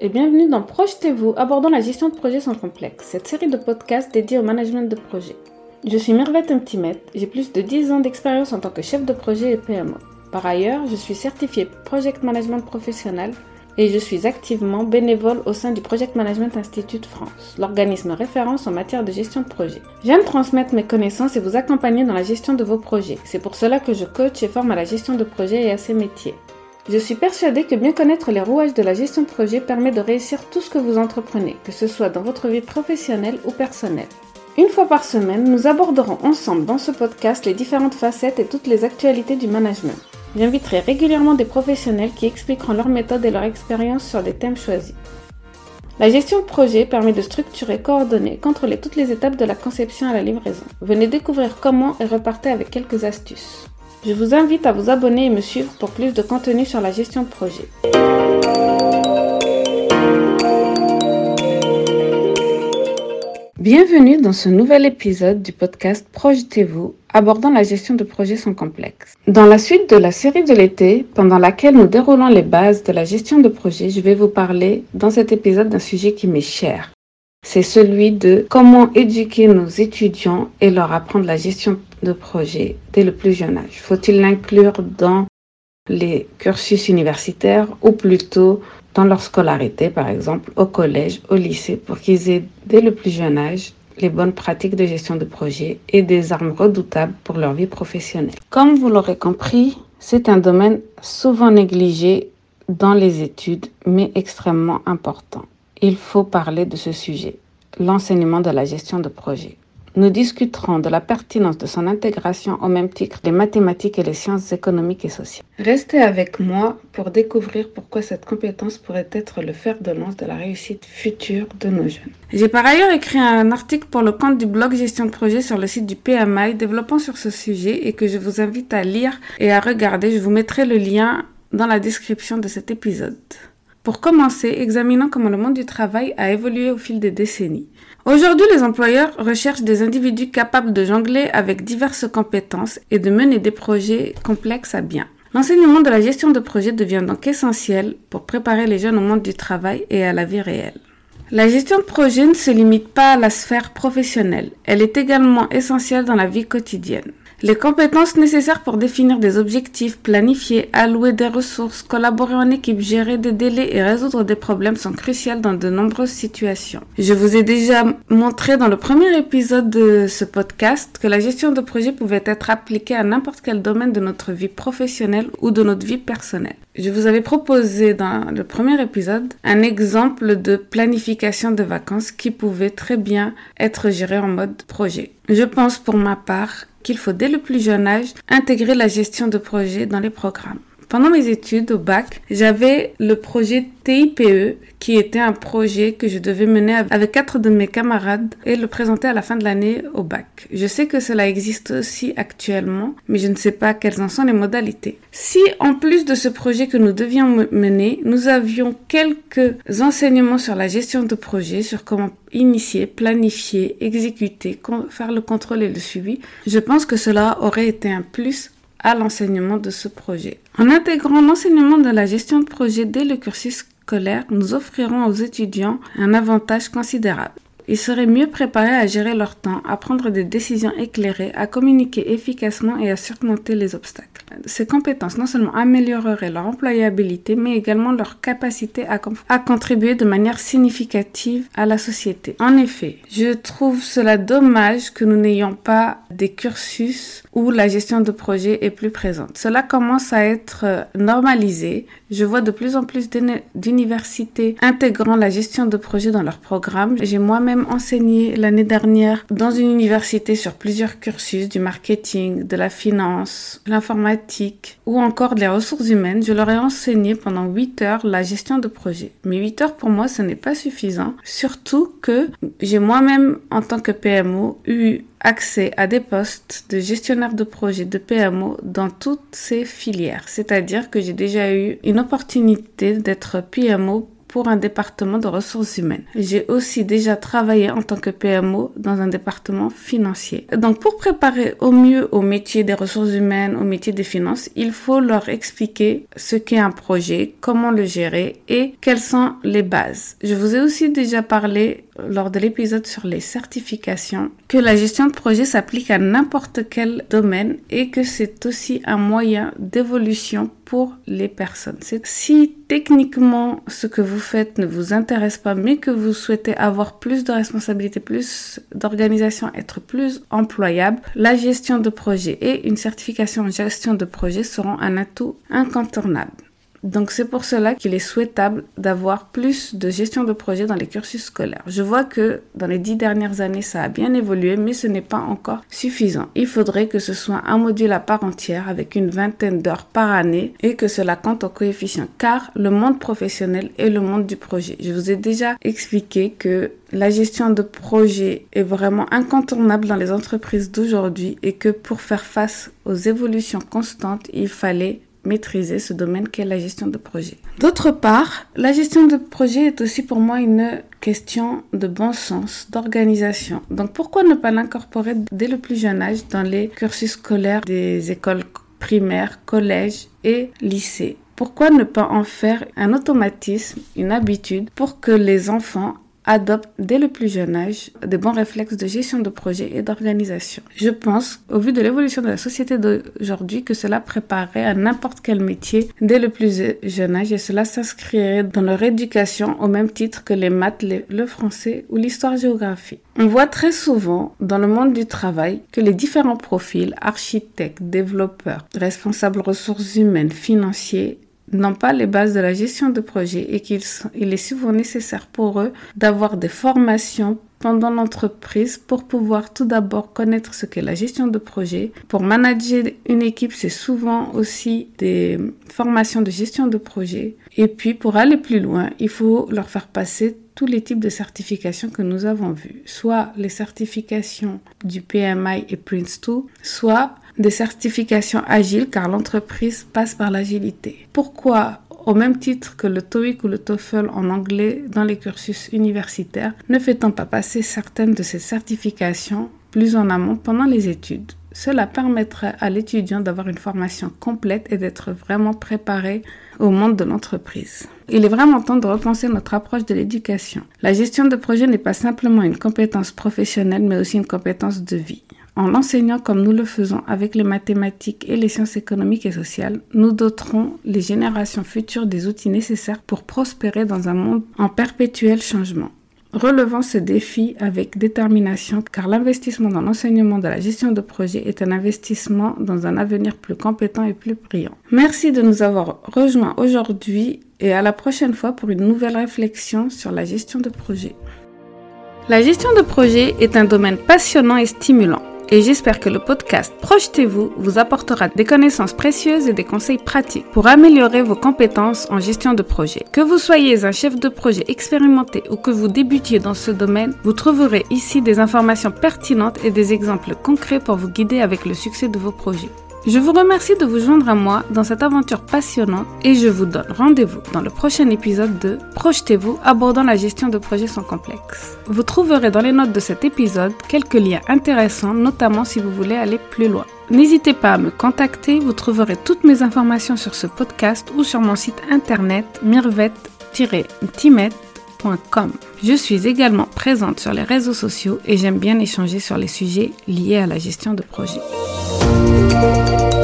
et bienvenue dans Projetez-vous abordant la gestion de projets sans complexe, cette série de podcasts dédiée au management de projet. Je suis Mervette Mtimet, j'ai plus de 10 ans d'expérience en tant que chef de projet et PMO. Par ailleurs, je suis certifié Project Management Professionnel et je suis activement bénévole au sein du Project Management Institute France, l'organisme référence en matière de gestion de projet. J'aime transmettre mes connaissances et vous accompagner dans la gestion de vos projets. C'est pour cela que je coach et forme à la gestion de projet et à ses métiers. Je suis persuadée que bien connaître les rouages de la gestion de projet permet de réussir tout ce que vous entreprenez, que ce soit dans votre vie professionnelle ou personnelle. Une fois par semaine, nous aborderons ensemble dans ce podcast les différentes facettes et toutes les actualités du management. J'inviterai régulièrement des professionnels qui expliqueront leurs méthodes et leur expérience sur des thèmes choisis. La gestion de projet permet de structurer, coordonner, contrôler toutes les étapes de la conception à la livraison. Venez découvrir comment et repartez avec quelques astuces. Je vous invite à vous abonner et me suivre pour plus de contenu sur la gestion de projet. Bienvenue dans ce nouvel épisode du podcast Projetez-vous, abordant la gestion de projets sans complexe. Dans la suite de la série de l'été, pendant laquelle nous déroulons les bases de la gestion de projet, je vais vous parler dans cet épisode d'un sujet qui m'est cher, c'est celui de comment éduquer nos étudiants et leur apprendre la gestion de projet dès le plus jeune âge. Faut-il l'inclure dans les cursus universitaires ou plutôt dans leur scolarité, par exemple au collège, au lycée, pour qu'ils aient dès le plus jeune âge les bonnes pratiques de gestion de projet et des armes redoutables pour leur vie professionnelle? Comme vous l'aurez compris, c'est un domaine souvent négligé dans les études, mais extrêmement important il faut parler de ce sujet, l'enseignement de la gestion de projet. Nous discuterons de la pertinence de son intégration au même titre des mathématiques et les sciences économiques et sociales. Restez avec moi pour découvrir pourquoi cette compétence pourrait être le fer de lance de la réussite future de nos jeunes. J'ai par ailleurs écrit un article pour le compte du blog Gestion de projet sur le site du PMI développant sur ce sujet et que je vous invite à lire et à regarder. Je vous mettrai le lien dans la description de cet épisode. Pour commencer, examinons comment le monde du travail a évolué au fil des décennies. Aujourd'hui, les employeurs recherchent des individus capables de jongler avec diverses compétences et de mener des projets complexes à bien. L'enseignement de la gestion de projet devient donc essentiel pour préparer les jeunes au monde du travail et à la vie réelle. La gestion de projet ne se limite pas à la sphère professionnelle, elle est également essentielle dans la vie quotidienne. Les compétences nécessaires pour définir des objectifs, planifier, allouer des ressources, collaborer en équipe, gérer des délais et résoudre des problèmes sont cruciales dans de nombreuses situations. Je vous ai déjà montré dans le premier épisode de ce podcast que la gestion de projet pouvait être appliquée à n'importe quel domaine de notre vie professionnelle ou de notre vie personnelle. Je vous avais proposé dans le premier épisode un exemple de planification de vacances qui pouvait très bien être géré en mode projet. Je pense pour ma part qu'il faut dès le plus jeune âge intégrer la gestion de projet dans les programmes. Pendant mes études au bac, j'avais le projet TIPE qui était un projet que je devais mener avec quatre de mes camarades et le présenter à la fin de l'année au bac. Je sais que cela existe aussi actuellement, mais je ne sais pas quelles en sont les modalités. Si en plus de ce projet que nous devions mener, nous avions quelques enseignements sur la gestion de projet, sur comment initier, planifier, exécuter, faire le contrôle et le suivi, je pense que cela aurait été un plus à l'enseignement de ce projet. En intégrant l'enseignement de la gestion de projet dès le cursus scolaire, nous offrirons aux étudiants un avantage considérable. Ils seraient mieux préparés à gérer leur temps, à prendre des décisions éclairées, à communiquer efficacement et à surmonter les obstacles. Ces compétences non seulement amélioreraient leur employabilité, mais également leur capacité à, contribuer de manière significative à la société. En effet, je trouve cela dommage que nous n'ayons pas des cursus où la gestion de projet est plus présente. Cela commence à être euh, normalisé. Je vois de plus en plus d'universités intégrant la gestion de projet dans leurs programmes. J'ai moi-même enseigné l'année dernière dans une université sur plusieurs cursus du marketing, de la finance, l'informatique ou encore des ressources humaines. Je leur ai enseigné pendant 8 heures la gestion de projet. Mais 8 heures pour moi, ce n'est pas suffisant. Surtout que j'ai moi-même en tant que PMO eu accès à des postes de gestionnaire de projet de PMO dans toutes ces filières. C'est-à-dire que j'ai déjà eu une opportunité d'être PMO pour un département de ressources humaines. J'ai aussi déjà travaillé en tant que PMO dans un département financier. Donc pour préparer au mieux au métier des ressources humaines, au métier des finances, il faut leur expliquer ce qu'est un projet, comment le gérer et quelles sont les bases. Je vous ai aussi déjà parlé lors de l'épisode sur les certifications que la gestion de projet s'applique à n'importe quel domaine et que c'est aussi un moyen d'évolution pour les personnes. Si techniquement ce que vous faites ne vous intéresse pas mais que vous souhaitez avoir plus de responsabilités, plus d'organisation, être plus employable, la gestion de projet et une certification en gestion de projet seront un atout incontournable. Donc c'est pour cela qu'il est souhaitable d'avoir plus de gestion de projet dans les cursus scolaires. Je vois que dans les dix dernières années, ça a bien évolué, mais ce n'est pas encore suffisant. Il faudrait que ce soit un module à part entière avec une vingtaine d'heures par année et que cela compte au coefficient, car le monde professionnel est le monde du projet. Je vous ai déjà expliqué que la gestion de projet est vraiment incontournable dans les entreprises d'aujourd'hui et que pour faire face aux évolutions constantes, il fallait maîtriser ce domaine qu'est la gestion de projet. D'autre part, la gestion de projet est aussi pour moi une question de bon sens, d'organisation. Donc pourquoi ne pas l'incorporer dès le plus jeune âge dans les cursus scolaires des écoles primaires, collèges et lycées? Pourquoi ne pas en faire un automatisme, une habitude pour que les enfants adopte dès le plus jeune âge des bons réflexes de gestion de projet et d'organisation. Je pense, au vu de l'évolution de la société d'aujourd'hui, que cela préparerait à n'importe quel métier dès le plus jeune âge et cela s'inscrirait dans leur éducation au même titre que les maths, le français ou l'histoire-géographie. On voit très souvent dans le monde du travail que les différents profils, architectes, développeurs, responsables ressources humaines, financiers, n'ont pas les bases de la gestion de projet et qu'il est souvent nécessaire pour eux d'avoir des formations pendant l'entreprise pour pouvoir tout d'abord connaître ce qu'est la gestion de projet. Pour manager une équipe, c'est souvent aussi des formations de gestion de projet. Et puis pour aller plus loin, il faut leur faire passer tous les types de certifications que nous avons vus, soit les certifications du PMI et Prince2, soit des certifications agiles car l'entreprise passe par l'agilité. Pourquoi au même titre que le TOEIC ou le TOEFL en anglais dans les cursus universitaires, ne fait-on pas passer certaines de ces certifications plus en amont pendant les études? Cela permettrait à l'étudiant d'avoir une formation complète et d'être vraiment préparé au monde de l'entreprise. Il est vraiment temps de repenser notre approche de l'éducation. La gestion de projet n'est pas simplement une compétence professionnelle, mais aussi une compétence de vie. En l'enseignant comme nous le faisons avec les mathématiques et les sciences économiques et sociales, nous doterons les générations futures des outils nécessaires pour prospérer dans un monde en perpétuel changement. Relevons ce défi avec détermination car l'investissement dans l'enseignement de la gestion de projet est un investissement dans un avenir plus compétent et plus brillant. Merci de nous avoir rejoints aujourd'hui et à la prochaine fois pour une nouvelle réflexion sur la gestion de projet. La gestion de projet est un domaine passionnant et stimulant et j'espère que le podcast Projetez-vous vous apportera des connaissances précieuses et des conseils pratiques pour améliorer vos compétences en gestion de projet. Que vous soyez un chef de projet expérimenté ou que vous débutiez dans ce domaine, vous trouverez ici des informations pertinentes et des exemples concrets pour vous guider avec le succès de vos projets. Je vous remercie de vous joindre à moi dans cette aventure passionnante et je vous donne rendez-vous dans le prochain épisode de Projetez-vous abordant la gestion de projets sans complexe. Vous trouverez dans les notes de cet épisode quelques liens intéressants, notamment si vous voulez aller plus loin. N'hésitez pas à me contacter, vous trouverez toutes mes informations sur ce podcast ou sur mon site internet mirvet-timet.com. Je suis également présente sur les réseaux sociaux et j'aime bien échanger sur les sujets liés à la gestion de projet. Música